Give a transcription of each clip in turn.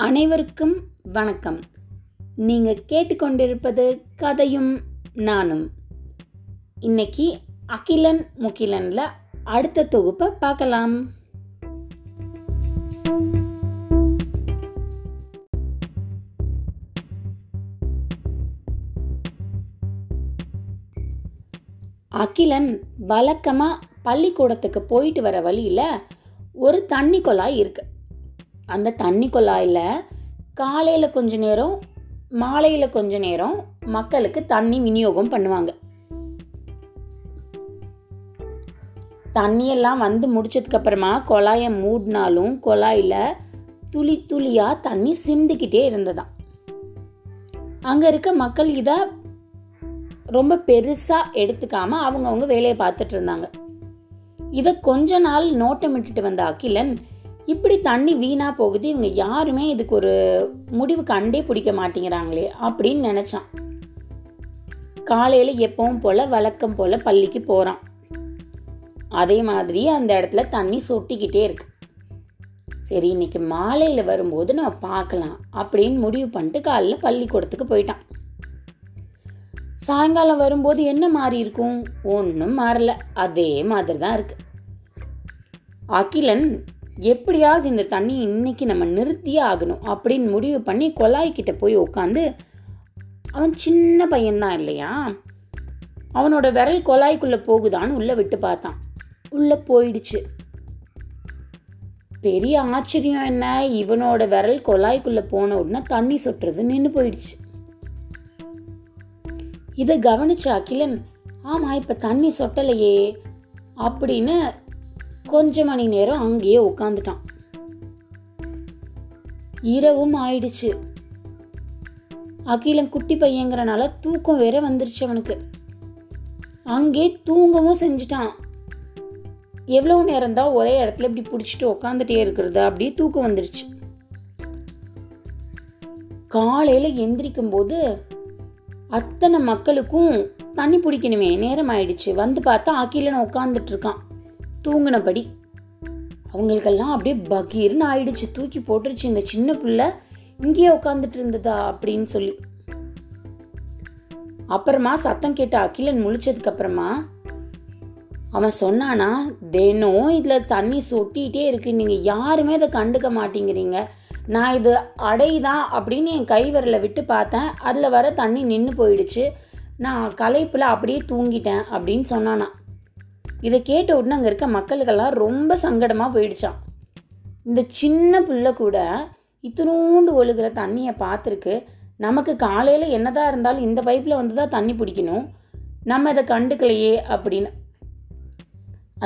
அனைவருக்கும் வணக்கம். நீங்க கேட்டுக்கொண்டிருப்பது கதையும் நானும். இன்னைக்கு அகிலன் முகிலன்ல அடுத்த தொகுப்பை பார்க்கலாம். அகிலன் வழக்கமா பள்ளிக்கூடத்துக்கு போயிட்டு வர வழியில ஒரு தண்ணி குழாய் இருக்கு. அந்த தண்ணி குழாயில் காலையில் கொஞ்ச நேரம் மாலையில் கொஞ்ச நேரம் மக்களுக்கு தண்ணி விநியோகம் பண்ணுவாங்க. தண்ணியெல்லாம் வந்து முடிச்சதுக்கப்புறமா குழாயை மூடினாலும் குழாயில் துளி துளியாக தண்ணி சிந்திக்கிட்டே இருந்ததாம். அங்கே இருக்க மக்கள் இதை ரொம்ப பெருசாக எடுத்துக்காமல் அவங்கவுங்க வேலையை பார்த்துட்டு இருந்தாங்க. இதை கொஞ்ச நாள் நோட்டமிட்டுட்டு வந்த அகிலன் இப்படி தண்ணி வீணாக போகுது. இவங்க யாருமே இதுக்கு ஒரு முடிவு கண்டே பிடிக்க மாட்டேங்கிறாங்களே அப்படின்னு நினைச்சான். காலையில் எப்பவும் போல வழக்கம் போல பள்ளிக்கு போகிறான் அதே மாதிரி அந்த இடத்துல தண்ணி சொட்டிக்கிட்டே இருக்கு. சரி இன்னைக்கு மாலையில் வரும்போது நம்ம பார்க்கலாம் அப்படின்னு முடிவு பண்ணிட்டு காலைல பள்ளிக்கூடத்துக்கு போயிட்டான். சாயங்காலம் வரும்போது என்ன மாறி இருக்கும்? ஒன்றும் மாறல. அதே மாதிரி தான் இருக்கு. அகிலன் எப்படியாவது இந்த தண்ணி இன்னைக்கு நம்ம நிறுத்தியே ஆகணும் அப்படின்னு முடிவு பண்ணி கொலாய்கிட்ட போய் உட்காந்து அவன் சின்ன பையன்தான் இல்லையா? அவனோட விரல் கொலாய்க்குள்ளே போகுதான்னு உள்ளே விட்டு பார்த்தான். உள்ளே போயிடுச்சு. பெரிய ஆச்சரியம் என்ன? இவனோட விரல் கொலாய்க்குள்ளே போன உடனே தண்ணி சொட்டுறது நின்று போயிடுச்சு. இதை கவனிச்ச அகிலன் ஆமாம் இப்போ தண்ணி சொட்டலையே அப்படின்னு கொஞ்ச மணி நேரம் அங்கேயே உட்காந்துட்டான் இரவும் ஆயிடுச்சு. அகிலன் குட்டி பையங்கிறனால தூக்கம் வேற வந்துருச்சு அவனுக்கு. அங்கே தூங்கவும் செஞ்சுட்டான். எவ்வளவு நேரம் தான் ஒரே இடத்துல இப்படி பிடிச்சிட்டு உக்காந்துட்டே இருக்கிறது அப்படியே தூக்கம் வந்துருச்சு. காலையில எந்திரிக்கும் போது அத்தனை மக்களுக்கும் தண்ணி பிடிக்கணுமே நேரம் ஆயிடுச்சு. வந்து பார்த்தா அகிலன் உட்காந்துட்டு இருக்கான். தூங்கினபடி அவங்களுக்கெல்லாம் அப்படியே பகீர்னு ஆயிடுச்சு. தூக்கி போட்டுருச்சு. இந்த சின்ன பிள்ளை இங்கேயே உட்காந்துட்டு இருந்ததா அப்படின்னு சொல்லி. அப்புறமா சத்தம் கேட்ட அகிலன் முழிச்சதுக்கு அப்புறமா அவன் சொன்னானா தினம் இதுல தண்ணி சொட்டிகிட்டே இருக்கு. நீங்க யாருமே இதை கண்டுக்க மாட்டேங்கிறீங்க. நான் இது அடைதான் அப்படின்னு என் கை விரலை விட்டு பார்த்தேன். அதில் வர தண்ணி நின்று போயிடுச்சு. நான் களைப்பில் அப்படியே தூங்கிட்டேன் அப்படின்னு சொன்னானா. இதை கேட்ட உடனே அங்கே இருக்க மக்களுக்கெல்லாம் ரொம்ப சங்கடமாக போயிடுச்சான் இந்த சின்ன புள்ள கூட இத்தினூண்டு ஒழுகிற தண்ணியை பார்த்துருக்கு. நமக்கு காலையில் என்னதான் இருந்தாலும் இந்த பைப்பில் வந்து தான் தண்ணி பிடிக்கணும். நம்ம இதை கண்டுக்கலையே அப்படின்னு.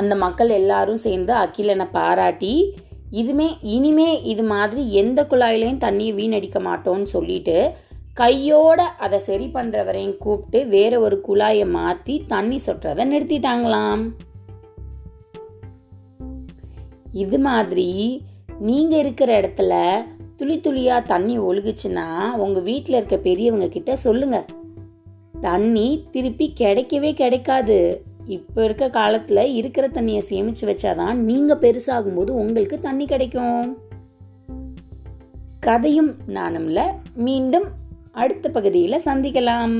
அந்த மக்கள் எல்லாரும் சேர்ந்து அகிலனை பாராட்டி இதுமே இனிமே இது மாதிரி எந்த குழாயிலையும் தண்ணியை வீணடிக்க மாட்டோம்னு சொல்லிட்டு கையோட அதை சரி பண்ணுறவரையும் கூப்பிட்டு வேற ஒரு குழாயை மாற்றி தண்ணி சொட்டுறதை நிறுத்திட்டாங்களாம். இது மாதிரி நீங்கள் இருக்கிற இடத்துல துளி துளியாக தண்ணி ஒழுகுச்சுன்னா உங்கள் வீட்டில் இருக்க பெரியவங்க கிட்ட சொல்லுங்க. தண்ணி திருப்பி கிடைக்கவே கிடைக்காது. இப்போ இருக்க காலத்தில் இருக்கிற தண்ணியை சேமித்து வச்சாதான் நீங்கள் பெருசாகும்போது உங்களுக்கு தண்ணி கிடைக்கும். கதையும் நானும்ல. மீண்டும் அடுத்த பகுதியில் சந்திக்கலாம்.